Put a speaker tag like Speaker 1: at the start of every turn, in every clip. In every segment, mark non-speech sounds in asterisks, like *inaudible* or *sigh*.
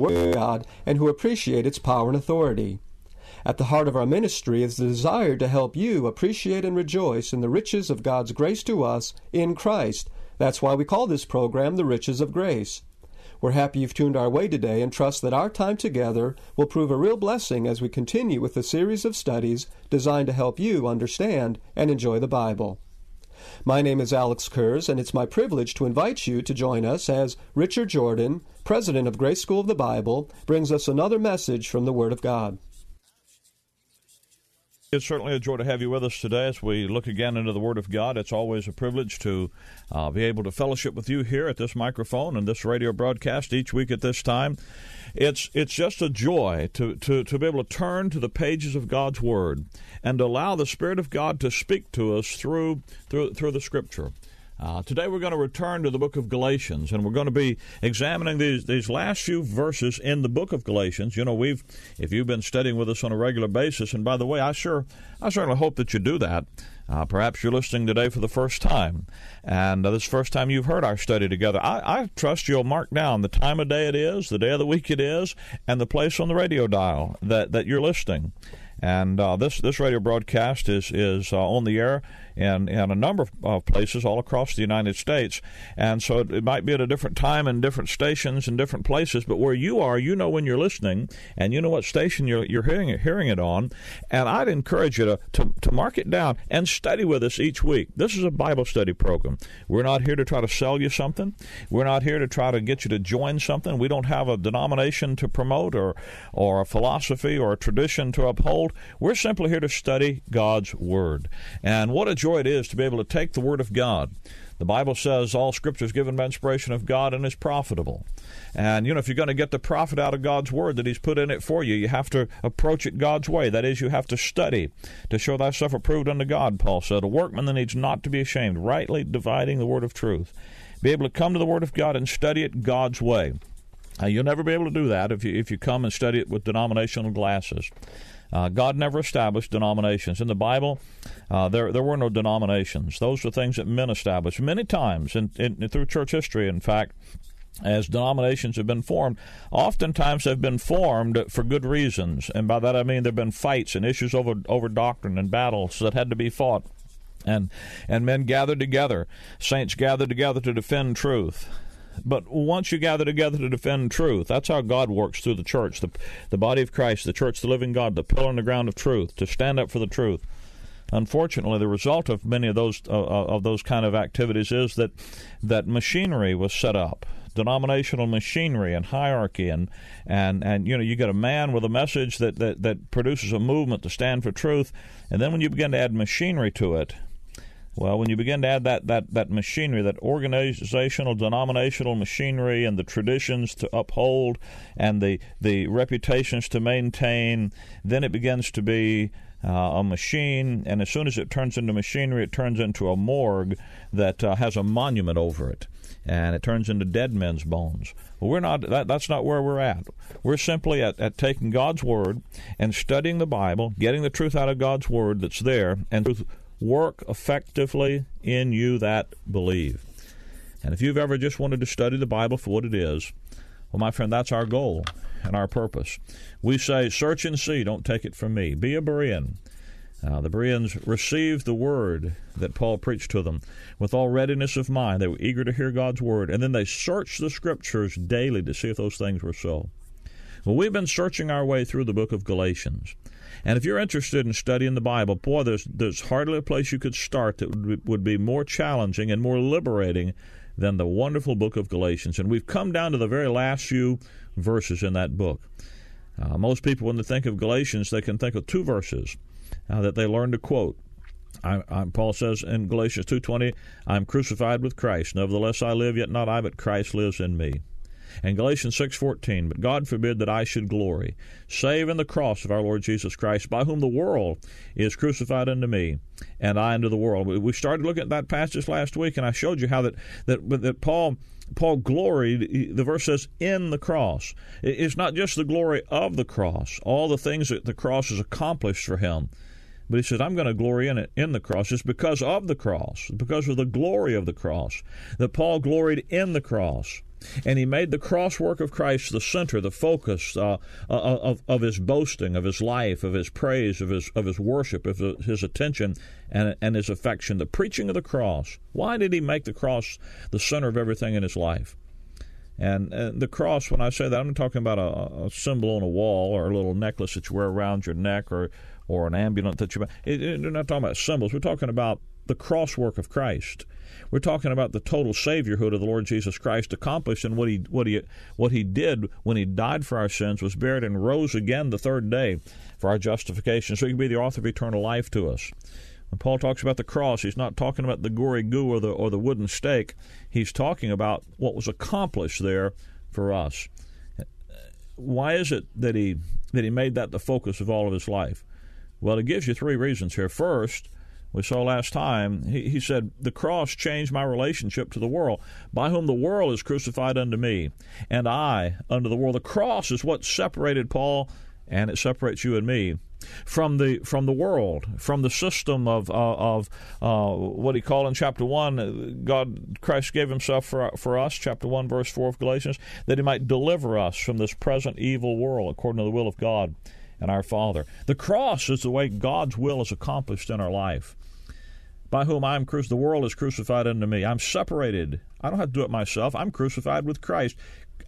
Speaker 1: Word God and who appreciate its power and authority. At the heart of our ministry is the desire to help you appreciate and rejoice in the riches of God's grace to us in Christ. That's why we call this program The Riches of Grace. We're happy you've tuned our way today and trust that our time together will prove a real blessing as we continue with the series of studies designed to help you understand and enjoy the Bible. My name is Alex Kurz, and it's my privilege to invite you to join us as Richard Jordan, president of Grace School of the Bible, brings us another message from the Word of God.
Speaker 2: It's certainly a joy to have you with us today as we look again into the Word of God. It's always a privilege to uh, be able to fellowship with you here at this microphone and this radio broadcast each week at this time. It's it's just a joy to, to, to be able to turn to the pages of God's Word and allow the Spirit of God to speak to us through through through the Scripture. Uh, today we're going to return to the book of Galatians, and we're going to be examining these these last few verses in the book of Galatians. You know, we've if you've been studying with us on a regular basis, and by the way, I sure I certainly hope that you do that. Uh, perhaps you're listening today for the first time, and uh, this first time you've heard our study together. I, I, trust you'll mark down the time of day it is, the day of the week it is, and the place on the radio dial that, that you're listening. And uh, this this radio broadcast is is uh, on the air in, in a number of places all across the United States. And so it, it might be at a different time in different stations and different places, but where you are, you know when you're listening, and you know what station you're, you're hearing it hearing it on. And I'd encourage you to, to to mark it down and study with us each week. This is a Bible study program. We're not here to try to sell you something. We're not here to try to get you to join something. We don't have a denomination to promote or or a philosophy or a tradition to uphold. We're simply here to study God's Word. And what a joy it is to be able to take the Word of God. The Bible says all Scripture is given by inspiration of God and is profitable. And, you know, if you're going to get the profit out of God's Word that He's put in it for you, you have to approach it God's way. That is, you have to study to show thyself approved unto God, Paul said. A workman that needs not to be ashamed, rightly dividing the Word of truth. Be able to come to the Word of God and study it God's way. Now, you'll never be able to do that if you, if you come and study it with denominational glasses. Uh, God never established denominations. In the Bible, uh, there there were no denominations. Those were things that men established many times in, in, through church history. In fact, as denominations have been formed, oftentimes they've been formed for good reasons, and by that I mean there have been fights and issues over over doctrine and battles that had to be fought. And and men gathered together, saints gathered together to defend truth. But once you gather together to defend truth, that's how God works through the church, the, the body of Christ, the church, the living God, the pillar and the ground of truth, to stand up for the truth. Unfortunately, the result of many of those uh, uh of those kind of activities is that that machinery was set up, denominational machinery and hierarchy, and and and you know you get a man with a message that that that produces a movement to stand for truth, and then when you begin to add machinery to it, well, when you begin to add that, that, that machinery, that organizational, denominational machinery, and the traditions to uphold, and the, the reputations to maintain, then it begins to be uh, a machine. And as soon as it turns into machinery, it turns into a morgue that uh, has a monument over it, and it turns into dead men's bones. Well, we're not. That, that's not where we're at. We're simply at, at taking God's word and studying the Bible, getting the truth out of God's word that's there, and truth work effectively in you that believe. And if you've ever just wanted to study the Bible for what it is, well, my friend, that's our goal and our purpose. We say, search and see, don't take it from me. Be a Berean. Uh, the Bereans received the word that Paul preached to them with all readiness of mind. They were eager to hear God's word, and then they searched the scriptures daily to see if those things were so. Well, we've been searching our way through the book of Galatians. And if you're interested in studying the Bible, boy, there's there's hardly a place you could start that would be, would be more challenging and more liberating than the wonderful book of Galatians. And we've come down to the very last few verses in that book. Uh, most people, when they think of Galatians, they can think of two verses uh, that they learn to quote. I, I, Paul says in Galatians 2:20, "I'm crucified with Christ; nevertheless I live, yet not I, but Christ lives in me." And Galatians 6:14, but God forbid that I should glory, save in the cross of our Lord Jesus Christ, by whom the world is crucified unto me, and I unto the world. We started looking at that passage last week, and I showed you how that that, that Paul Paul gloried, the verse says, in the cross. It's not just the glory of the cross, all the things that the cross has accomplished for him, But he says, I'm going to glory in it in the cross. It's because of the cross, because of the glory of the cross, that Paul gloried in the cross. And he made the cross work of Christ the center, the focus uh, uh of, of his boasting, of his life, of his praise, of his, of his worship, of his attention and, and his affection. The preaching of the cross. Why did he make the cross the center of everything in his life? And, and the cross, when I say that, I'm talking about a, a, symbol on a wall or a little necklace that you wear around your neck or, or an amulet that you. It, we're not talking about symbols. We're talking about the cross work of Christ. We're talking about the total saviorhood of the Lord Jesus Christ accomplished in what he what he what he did when he died for our sins, was buried and rose again the third day for our justification, so he can be the author of eternal life to us. When Paul talks about the cross, he's not talking about the gory goo or the or the wooden stake. He's talking about what was accomplished there for us. Why is it that he that he made that the focus of all of his life? Well, it gives you three reasons here. First, we saw last time, he, he said, The cross changed my relationship to the world, by whom the world is crucified unto me, and I unto the world. The cross is what separated Paul, and it separates you and me from the from the world, from the system of uh, of uh, what he called in chapter one. God, Christ gave Himself for for us, chapter one, verse four of Galatians, that He might deliver us from this present evil world, according to the will of God and our Father. The cross is the way God's will is accomplished in our life by whom I am crucified. The world is crucified unto me. I'm separated. I don't have to do it myself. I'm crucified with Christ.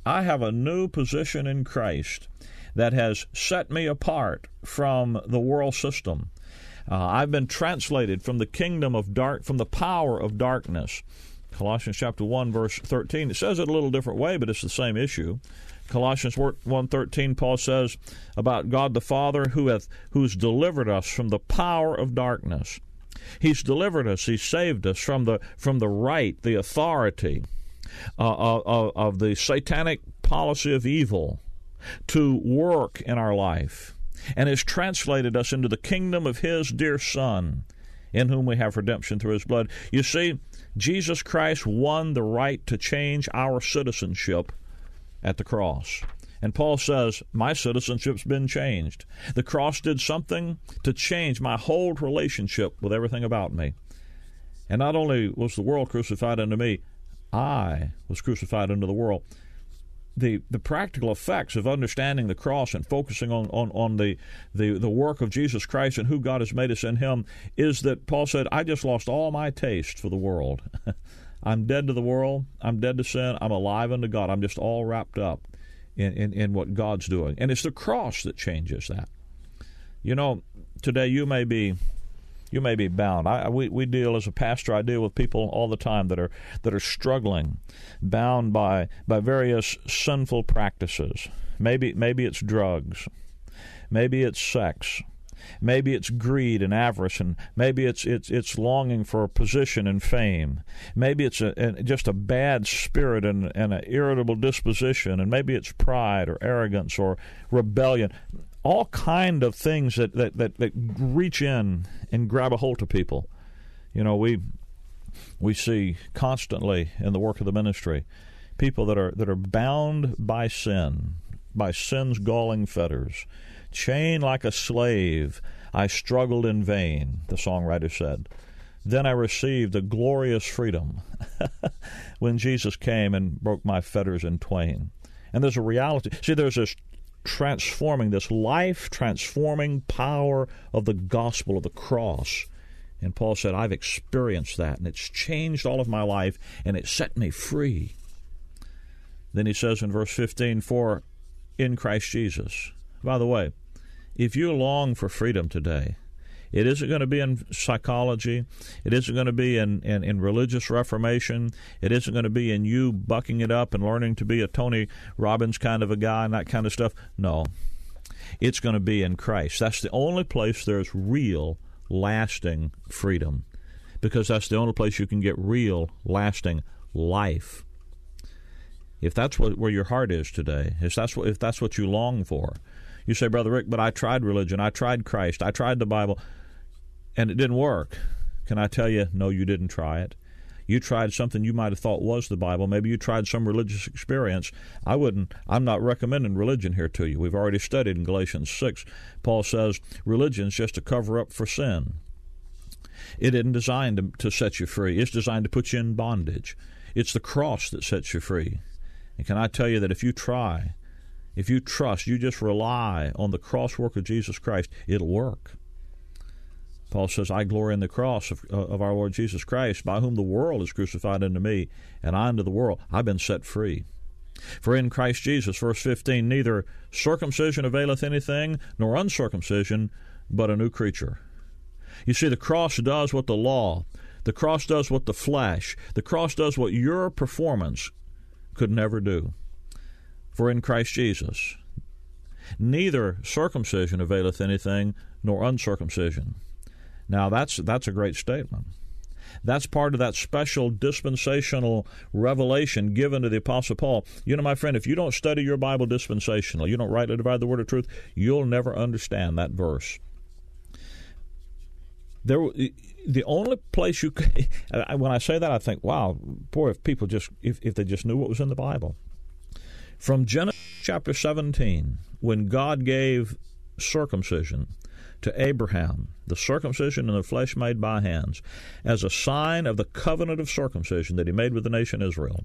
Speaker 2: I have a new position in Christ that has set me apart from the world system. Uh, I've been translated from the kingdom of dark, from the power of darkness. Colossians chapter 1 verse 13. It says it a little different way, but it's the same issue. Colossians 1:13 Paul says about God the Father who hath who's delivered us from the power of darkness He's delivered us. He's saved us from the from the right, the authority uh, of, of the satanic policy of evil to work in our life, and has translated us into the kingdom of His dear Son, in whom we have redemption through His blood. You see, Jesus Christ won the right to change our citizenship at the cross. And Paul says, My citizenship's been changed. The cross did something to change my whole relationship with everything about me. And not only was the world crucified unto me, I was crucified unto the world. The, the practical effects of understanding the cross and focusing on, on, on the, the, the work of Jesus Christ and who God has made us in Him is that Paul said, I just lost all my taste for the world. *laughs* I'm dead to the world. I'm dead to sin. I'm alive unto God. I'm just all wrapped up in, in, in what God's doing. And it's the cross that changes that. You know, today you may be you may be bound. I, we, we deal as a pastor. I deal with people all the time that are that are struggling, bound by by various sinful practices. Maybe maybe it's drugs, maybe it's sex, Maybe it's greed and avarice, and maybe it's it's it's longing for position and fame. Maybe it's a, a, just a bad spirit and, and an irritable disposition, and maybe it's pride or arrogance or rebellion. All kind of things that, that, that, that reach in and grab a hold of people. You know, we we see constantly in the work of the ministry people that are that are bound by sin, by sin's galling fetters Chained like a slave, I struggled in vain, the songwriter said. Then I received a glorious freedom *laughs* when Jesus came and broke my fetters in twain. And there's a reality. See, there's this transforming, this life transforming power of the gospel of the cross. And Paul said, I've experienced that, and it's changed all of my life, and it set me free. Then he says in verse 15, For in Christ Jesus. By the way, if you long for freedom today, it isn't going to be in psychology. It isn't going to be in, in, in, religious reformation. It isn't going to be in you bucking it up and learning to be a Tony Robbins kind of a guy and that kind of stuff. No. It's going to be in Christ. That's the only place there's real, lasting freedom. Because that's the only place you can get real, lasting life. If that's what, where your heart is today, if that's what, if that's what you long for, you say, Brother Rick, but I tried religion, I tried Christ, I tried the Bible, and it didn't work. Can I tell you, no, you didn't try it. You tried something you might have thought was the Bible. Maybe you tried some religious experience. I wouldn't, I'm not recommending religion here to you. We've already studied in Galatians 6. Paul says religion's just a cover up for sin. It isn't designed to, to set you free, it's designed to put you in bondage. It's the cross that sets you free. And can I tell you that if you try, if you trust, you just rely on the cross work of Jesus Christ, it'll work. Paul says, I glory in the cross of, of, our Lord Jesus Christ, by whom the world is crucified unto me, and I unto the world. I've been set free. For in Christ Jesus, verse 15, neither circumcision availeth anything, nor uncircumcision, but a new creature. You see, the cross does what the law, the cross does what the flesh, the cross does what your performance could never do. For in Christ Jesus, neither circumcision availeth anything, nor uncircumcision. Now that's that's a great statement. That's part of that special dispensational revelation given to the Apostle Paul. You know, my friend, if you don't study your Bible dispensational, you don't rightly divide the word of truth, you'll never understand that verse. There, the only place you could, *laughs* when I say that, I think, wow, boy, if people just, if, if they just knew what was in the Bible. From Genesis chapter 17, when God gave circumcision to Abraham, the circumcision in the flesh made by hands, as a sign of the covenant of circumcision that he made with the nation Israel.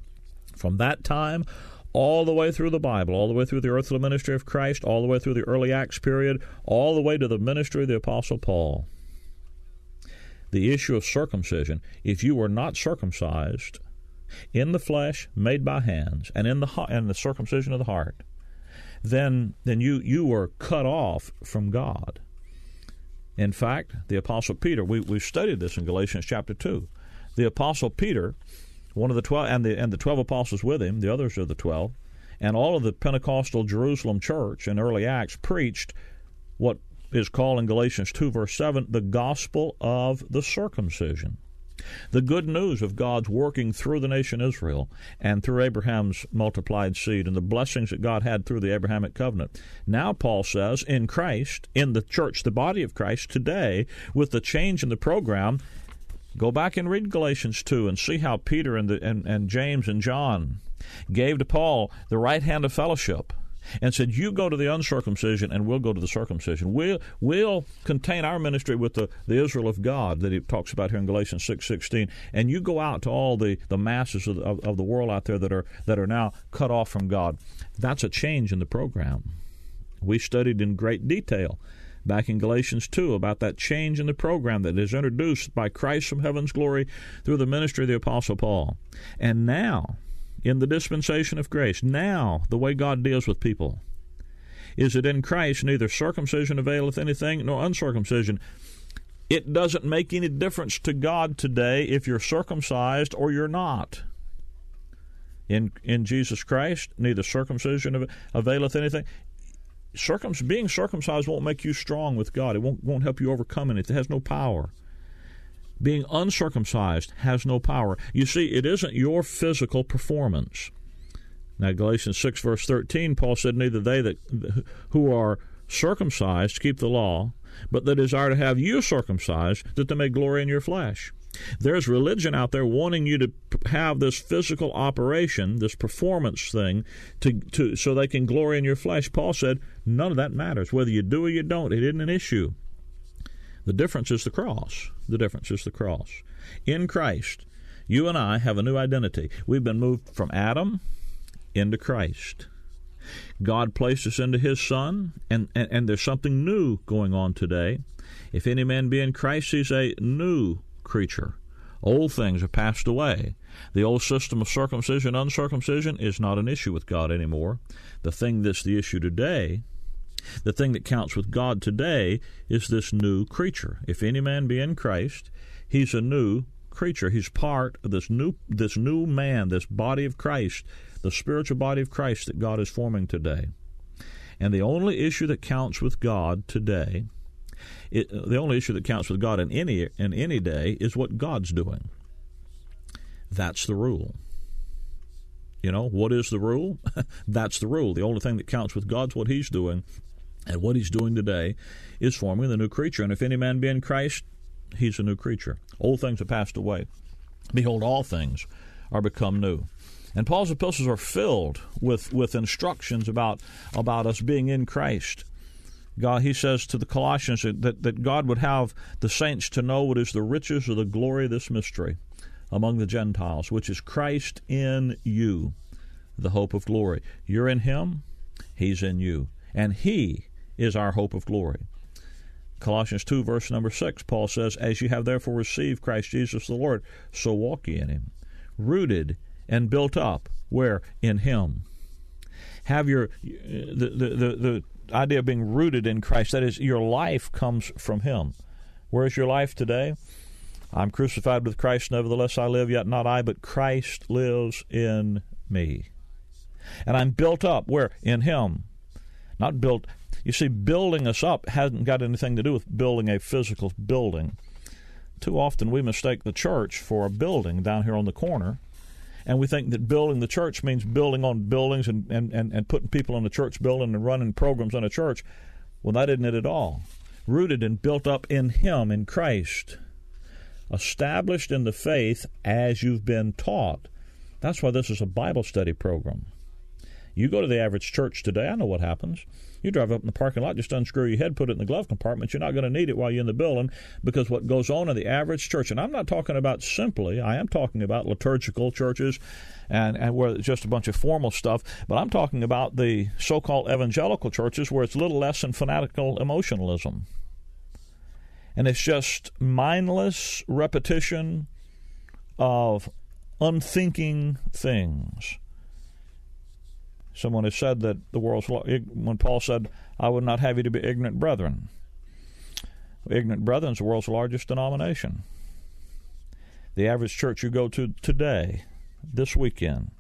Speaker 2: From that time, all the way through the Bible, all the way through the earthly ministry of Christ, all the way through the early Acts period, all the way to the ministry of the Apostle Paul. The issue of circumcision, if you were not circumcised in the flesh made by hands and in the and the circumcision of the heart, then then you you were cut off from God. In fact, the Apostle Peter, we, we studied this in Galatians chapter 2. The Apostle Peter, one of the 12, and the, and the 12 apostles with him, the others of the 12, and all of the Pentecostal Jerusalem church in early Acts preached what is called in Galatians 2, verse 7, the gospel of the circumcision the good news of God's working through the nation Israel and through Abraham's multiplied seed and the blessings that God had through the Abrahamic covenant. Now, Paul says, in Christ, in the church, the body of Christ today, with the change in the program, go back and read Galatians 2 and see how Peter and, the, and, and James and John gave to Paul the right hand of fellowship and said, "You go to the uncircumcision, and we'll go to the circumcision. We'll we'll contain our ministry with the, the Israel of God that he talks about here in Galatians six sixteen, and you go out to all the, the masses of, of, of the world out there that are that are now cut off from God. That's a change in the program. We studied in great detail." back in Galatians 2 about that change in the program that is introduced by Christ from heaven's glory through the ministry of the Apostle Paul. And now, in the dispensation of grace, now the way God deals with people, is that in Christ neither circumcision availeth anything nor uncircumcision. It doesn't make any difference to God today if you're circumcised or you're not. In in Jesus Christ, neither circumcision availeth anything. Circum, being circumcised won't make you strong with God. It won't won't help you overcome it. It has no power being uncircumcised has no power. You see, it isn't your physical performance. Now, Galatians 6, verse 13, Paul said, Neither they that who are circumcised keep the law, but that desire to have you circumcised, that they may glory in your flesh. There's religion out there wanting you to have this physical operation, this performance thing, to, to so they can glory in your flesh. Paul said, none of that matters. Whether you do or you don't, it isn't an issue. The difference is the cross. The difference is the cross. In Christ, you and I have a new identity. We've been moved from Adam into Christ. God placed us into His Son, and, and, and there's something new going on today. If any man be in Christ, he's a new creature. Old things are passed away. The old system of circumcision, uncircumcision is not an issue with God anymore. The thing that's the issue today the thing that counts with God today is this new creature. If any man be in Christ, he's a new creature. He's part of this new this new man, this body of Christ, the spiritual body of Christ that God is forming today. And the only issue that counts with God today, it, the only issue that counts with God in any in any day is what God's doing. That's the rule. You know, what is the rule? *laughs* That's the rule. The only thing that counts with God's what He's doing. And what He's doing today is forming the new creature. And if any man be in Christ, he's a new creature. Old things have passed away. Behold, all things are become new. And Paul's epistles are filled with, with instructions about, about us being in Christ. God, he says to the Colossians that, that God would have the saints to know what is the riches or the glory of this mystery among the Gentiles, which is Christ in you, the hope of glory. You're in him, he's in you, and he is our hope of glory. Colossians 2, verse number 6, Paul says, As you have therefore received Christ Jesus the Lord, so walk ye in him, rooted and built up, where? In him. Have your, the, the, the, the idea of being rooted in Christ, that is, your life comes from him. Where is your life today? I'm crucified with Christ, nevertheless I live, yet not I, but Christ lives in me. And I'm built up, where? In him. Not built you see, building us up hasn't got anything to do with building a physical building. Too often we mistake the church for a building down here on the corner, and we think that building the church means building on buildings and, and, and, and putting people in the church building and running programs in a church. Well, that isn't it at all. Rooted and built up in Him, in Christ, established in the faith as you've been taught. That's why this is a Bible study program. You go to the average church today, I know what happens. You drive up in the parking lot, just unscrew your head, put it in the glove compartment. You're not going to need it while you're in the building because what goes on in the average church, and I'm not talking about simply, I am talking about liturgical churches and, and where it's just a bunch of formal stuff, but I'm talking about the so called evangelical churches where it's little less than fanatical emotionalism. And it's just mindless repetition of unthinking things Someone has said that the world's when Paul said, "I would not have you to be ignorant, brethren." Ignorant brethren is the world's largest denomination. The average church you go to today, this weekend,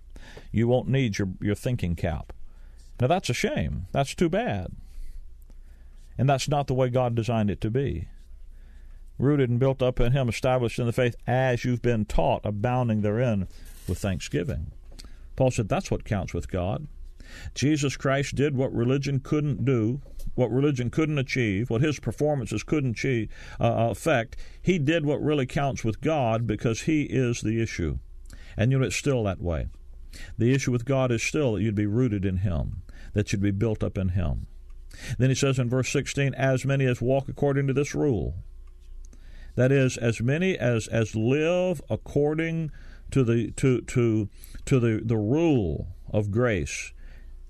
Speaker 2: you won't need your your thinking cap. Now that's a shame. That's too bad. And that's not the way God designed it to be. Rooted and built up in Him, established in the faith as you've been taught, abounding therein with thanksgiving. Paul said that's what counts with God. Jesus Christ did what religion couldn't do, what religion couldn't achieve, what his performances couldn't achieve, uh, affect. He did what really counts with God because he is the issue. And you know, it's still that way. The issue with God is still that you'd be rooted in him, that you'd be built up in him. Then he says in verse 16, as many as walk according to this rule. That is, as many as, as live according to the to to to the, the rule of grace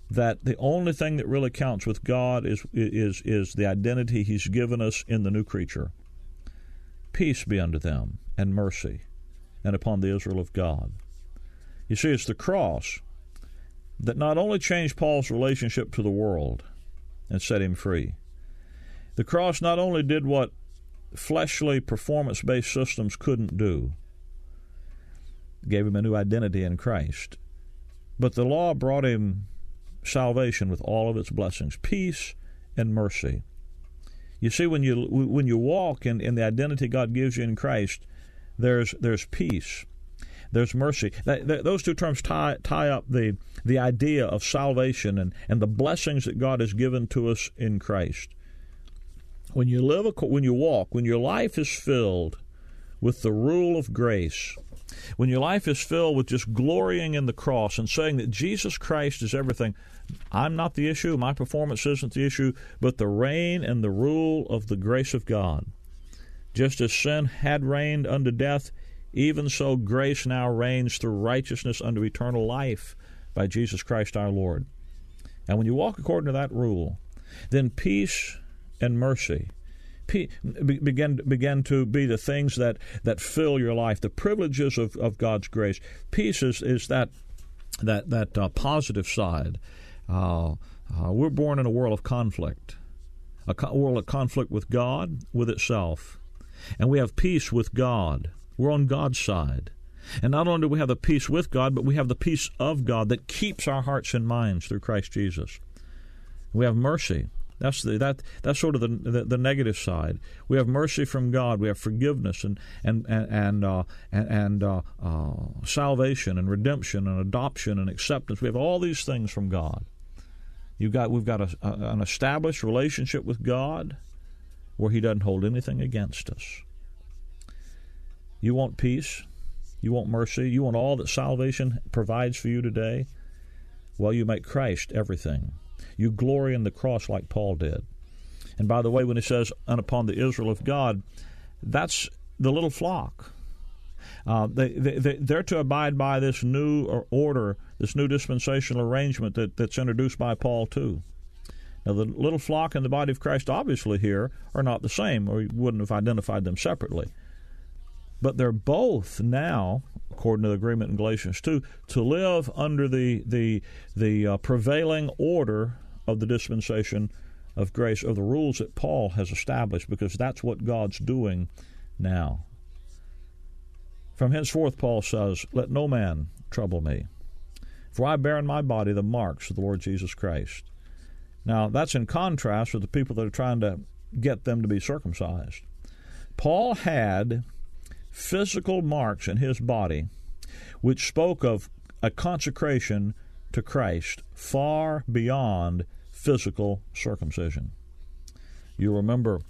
Speaker 2: that the only thing that really counts with God is is is the identity He's given us in the new creature. Peace be unto them, and mercy, and upon the Israel of God. You see, it's the cross that not only changed Paul's relationship to the world and set him free. The cross not only did what fleshly performance based systems couldn't do, gave him a new identity in Christ, but the law brought him salvation with all of its blessings, peace and mercy. You see, when you when you walk in, in the identity God gives you in Christ, there's there's peace, there's mercy. That, that, those two terms tie tie up the the idea of salvation and, and the blessings that God has given to us in Christ. When you live, when you walk, when your life is filled with the rule of grace, when your life is filled with just glorying in the cross and saying that Jesus Christ is everything, I'm not the issue, my performance isn't the issue, but the reign and the rule of the grace of God. Just as sin had reigned unto death, even so grace now reigns through righteousness unto eternal life by Jesus Christ our Lord. And when you walk according to that rule, then peace and mercy begin begin to be the things that that fill your life, the privileges of, of God's grace. Peace is, is that that that uh, positive side. Uh, uh, we're born in a world of conflict, a co- world of conflict with God, with itself, and we have peace with God. We're on God's side. And not only do we have the peace with God, but we have the peace of God that keeps our hearts and minds through Christ Jesus. We have mercy. That's the, that that's sort of the, the, the negative side. We have mercy from God. We have forgiveness and and and and uh, and, uh, uh, salvation and redemption and adoption and acceptance. We have all these things from God. You've got we've got a, a, an established relationship with God where He doesn't hold anything against us. You want peace? You want mercy? You want all that salvation provides for you today? Well, you make Christ everything. You glory in the cross like Paul did. And by the way, when he says, and upon the Israel of God, that's the little flock. Uh, they, they, they're to abide by this new order, this new dispensational arrangement that, that's introduced by Paul, too. Now, the little flock and the body of Christ, obviously, here are not the same, or you wouldn't have identified them separately. But they're both now, according to the agreement in Galatians 2, to live under the, the, the uh, prevailing order of the dispensation of grace, of the rules that Paul has established, because that's what God's doing now. From henceforth, Paul says, Let no man trouble me, for I bear in my body the marks of the Lord Jesus Christ. Now, that's in contrast with the people that are trying to get them to be circumcised. Paul had physical marks in his body which spoke of a consecration to Christ far beyond physical circumcision. You remember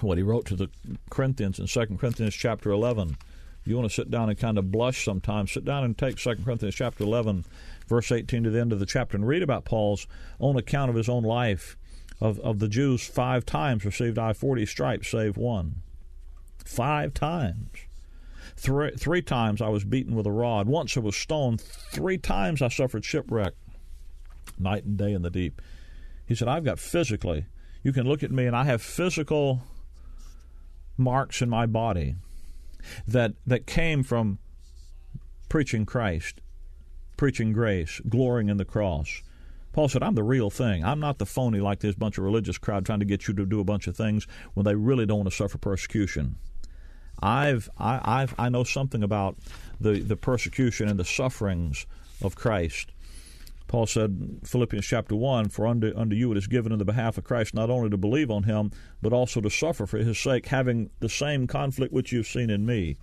Speaker 2: what he wrote to the Corinthians in 2 Corinthians chapter 11. You want to sit down and kind of blush sometimes. Sit down and take 2 Corinthians chapter 11 verse 18 to the end of the chapter, and read about Paul's own account of his own life. Of, of the Jews, five times received I 40 stripes, save one. Five times. Three, three times I was beaten with a rod. Once I was stoned. Three times I suffered shipwreck, night and day in the deep. He said, I've got physically, you can look at me and I have physical marks in my body that, that came from preaching Christ preaching grace, glorying in the cross. Paul said, I'm the real thing. I'm not the phony like this bunch of religious crowd trying to get you to do a bunch of things when they really don't want to suffer persecution. I've, I, I've, I know something about the, the persecution and the sufferings of Christ. Paul said, Philippians chapter 1, For unto, unto you it is given in the behalf of Christ not only to believe on him, but also to suffer for his sake, having the same conflict which you've seen in me,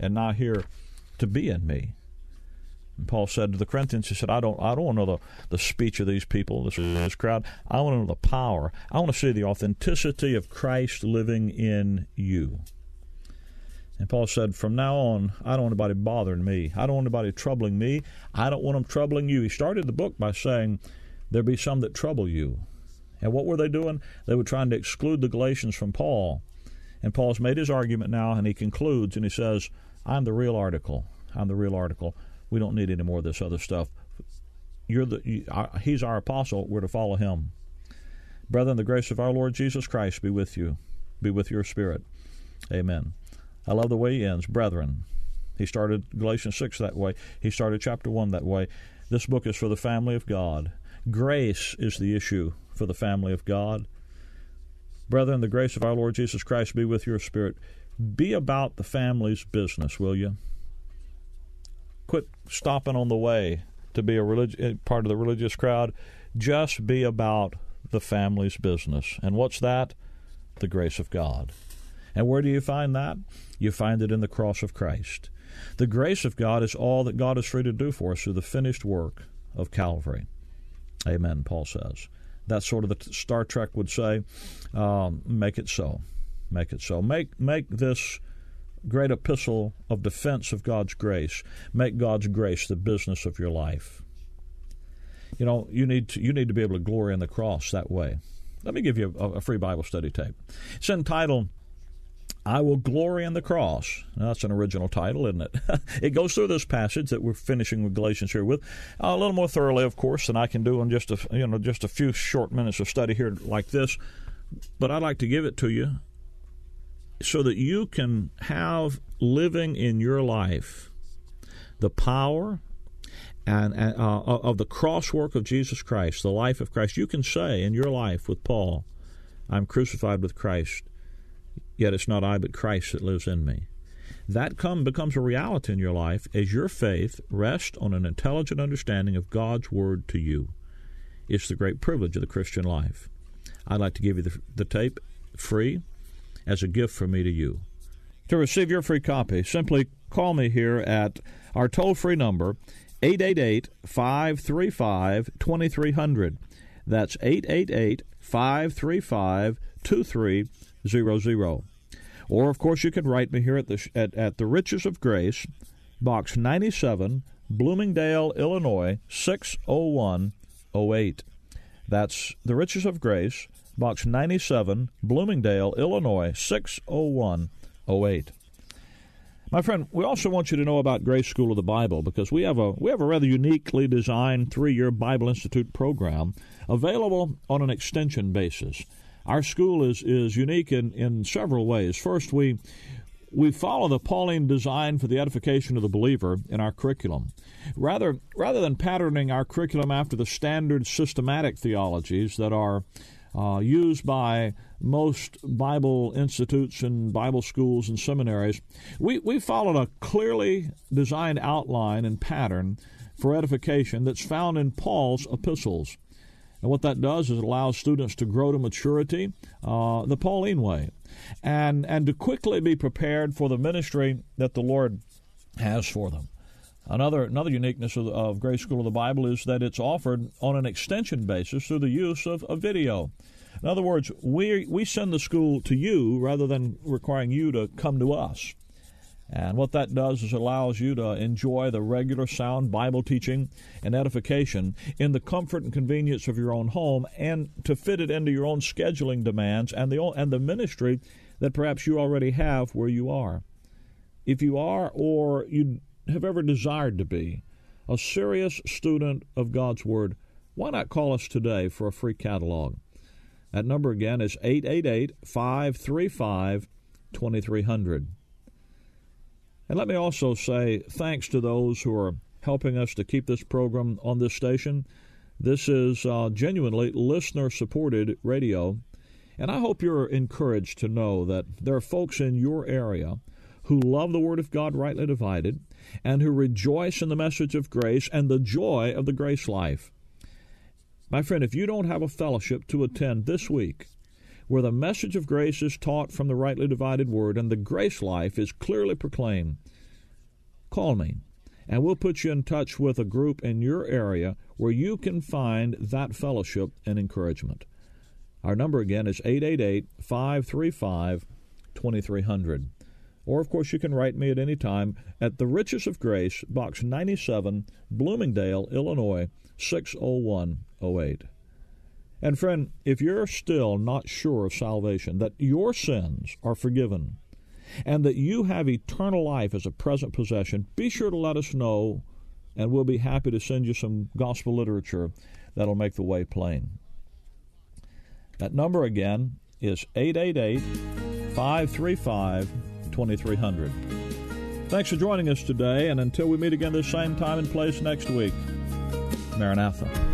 Speaker 2: and now here to be in me. And Paul said to the Corinthians, he said, I don't, I don't want to know the, the speech of these people, this, this crowd. I want to know the power. I want to see the authenticity of Christ living in you. And Paul said, From now on, I don't want anybody bothering me. I don't want anybody troubling me. I don't want them troubling you. He started the book by saying, There be some that trouble you. And what were they doing? They were trying to exclude the Galatians from Paul. And Paul's made his argument now, and he concludes, and he says, I'm the real article. I'm the real article. We don't need any more of this other stuff. You're the you, he's our apostle. We're to follow him. Brethren, the grace of our Lord Jesus Christ be with you, be with your spirit. Amen. I love the way he ends. Brethren, he started Galatians 6 that way. He started chapter 1 that way. This book is for the family of God. Grace is the issue for the family of God. Brethren, the grace of our Lord Jesus Christ be with your spirit. Be about the family's business, will you? quit stopping on the way to be a relig- eh, part of the religious crowd. Just be about the family's business. And what's that? The grace of God. And where do you find that? You find it in the cross of Christ. The grace of God is all that God is free to do for us through the finished work of Calvary. Amen, Paul says. That's sort of the Star Trek would say, um, make it so. Make it so. Make, make this great epistle of defense of God's grace. Make God's grace the business of your life. You know, you need to, you need to be able to glory in the cross that way. Let me give you a, a free Bible study tape. It's entitled I will glory in the cross. Now, that's an original title, isn't it? *laughs* it goes through this passage that we're finishing with Galatians here with a little more thoroughly, of course, than I can do in just a you know just a few short minutes of study here like this. But I'd like to give it to you so that you can have living in your life the power and, and uh, of the cross work of Jesus Christ, the life of Christ. You can say in your life with Paul, I'm crucified with Christ, yet it's not I but Christ that lives in me. That come becomes a reality in your life as your faith rests on an intelligent understanding of God's word to you. It's the great privilege of the Christian life. I'd like to give you the, the tape free as a gift from me to you. To receive your free copy, simply call me here at our toll free number, 888 535 2300. That's 888 535 2300. Or, of course, you can write me here at the, at, at the Riches of Grace, Box 97, Bloomingdale, Illinois 60108. That's The Riches of Grace, Box 97, Bloomingdale, Illinois 60108. My friend, we also want you to know about Grace School of the Bible because we have a we have a rather uniquely designed three-year Bible Institute program available on an extension basis. Our school is is unique in, in several ways. First, we we follow the Pauline design for the edification of the believer in our curriculum. Rather, rather than patterning our curriculum after the standard systematic theologies that are uh, used by most Bible institutes and Bible schools and seminaries, we, we followed a clearly designed outline and pattern for edification that's found in Paul's epistles. And what that does is it allows students to grow to maturity uh, the Pauline way and, and to quickly be prepared for the ministry that the Lord has for them. Another, another uniqueness of, of Grace School of the Bible is that it's offered on an extension basis through the use of, of video. In other words, we, we send the school to you rather than requiring you to come to us. And what that does is allows you to enjoy the regular sound Bible teaching and edification in the comfort and convenience of your own home and to fit it into your own scheduling demands and the and the ministry that perhaps you already have where you are. If you are or you have ever desired to be a serious student of God's word, why not call us today for a free catalog? That number again is 888 535 2300. And let me also say thanks to those who are helping us to keep this program on this station. This is uh, genuinely listener supported radio. And I hope you're encouraged to know that there are folks in your area who love the Word of God rightly divided and who rejoice in the message of grace and the joy of the grace life. My friend, if you don't have a fellowship to attend this week, where the message of grace is taught from the rightly divided word and the grace life is clearly proclaimed, call me and we'll put you in touch with a group in your area where you can find that fellowship and encouragement. Our number again is 888 535 2300. Or, of course, you can write me at any time at The Riches of Grace, Box 97, Bloomingdale, Illinois 60108. And friend, if you're still not sure of salvation, that your sins are forgiven, and that you have eternal life as a present possession, be sure to let us know, and we'll be happy to send you some gospel literature that'll make the way plain. That number again is 888 535 2300. Thanks for joining us today, and until we meet again this same time and place next week, Maranatha.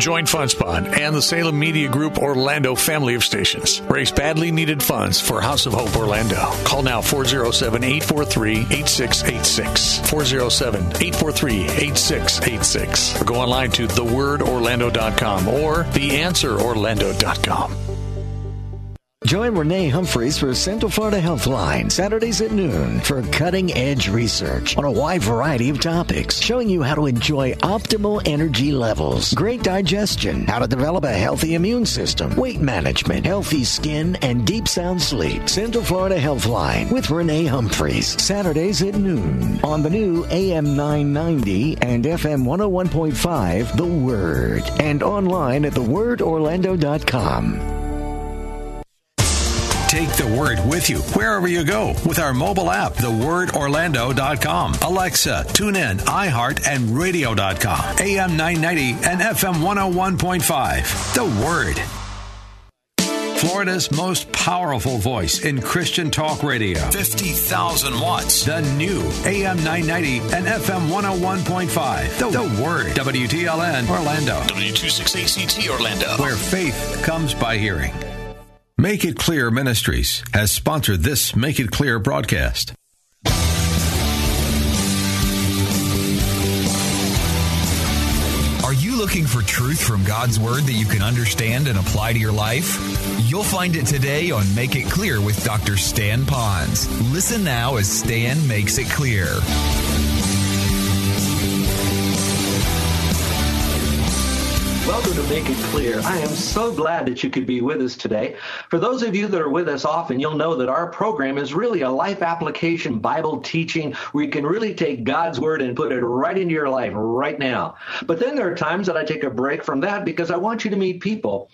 Speaker 3: Join FundSpot and the Salem Media Group Orlando family of stations. Raise badly needed funds for House of Hope Orlando. Call now 407 843 8686. 407 843 8686. Or go online to thewordorlando.com or theanswerorlando.com.
Speaker 4: Join Renee Humphreys for Central Florida Healthline Saturdays at noon for cutting edge research on a wide variety of topics, showing you how to enjoy optimal energy levels, great digestion, how to develop a healthy immune system, weight management, healthy skin, and deep sound sleep. Central Florida Healthline with Renee Humphreys Saturdays at noon on the new AM 990 and FM 101.5 The Word and online at thewordorlando.com.
Speaker 5: The word with you wherever you go with our mobile app, thewordorlando.com. Alexa, TuneIn, iHeart, and radio.com. AM 990 and FM 101.5. The Word. Florida's most powerful voice in Christian talk radio. 50,000 watts. The new AM 990 and FM 101.5. The, the Word. WTLN Orlando.
Speaker 3: W268CT Orlando.
Speaker 5: Where faith comes by hearing. Make It Clear Ministries has sponsored this Make It Clear broadcast.
Speaker 6: Are you looking for truth from God's Word that you can understand and apply to your life? You'll find it today on Make It Clear with Dr. Stan Ponz. Listen now as Stan makes it clear.
Speaker 7: Welcome to Make It Clear. I am so glad that you could be with us today. For those of you that are with us often, you'll know that our program is really a life application Bible teaching where you can really take God's Word and put it right into your life right now. But then there are times that I take a break from that because I want you to meet people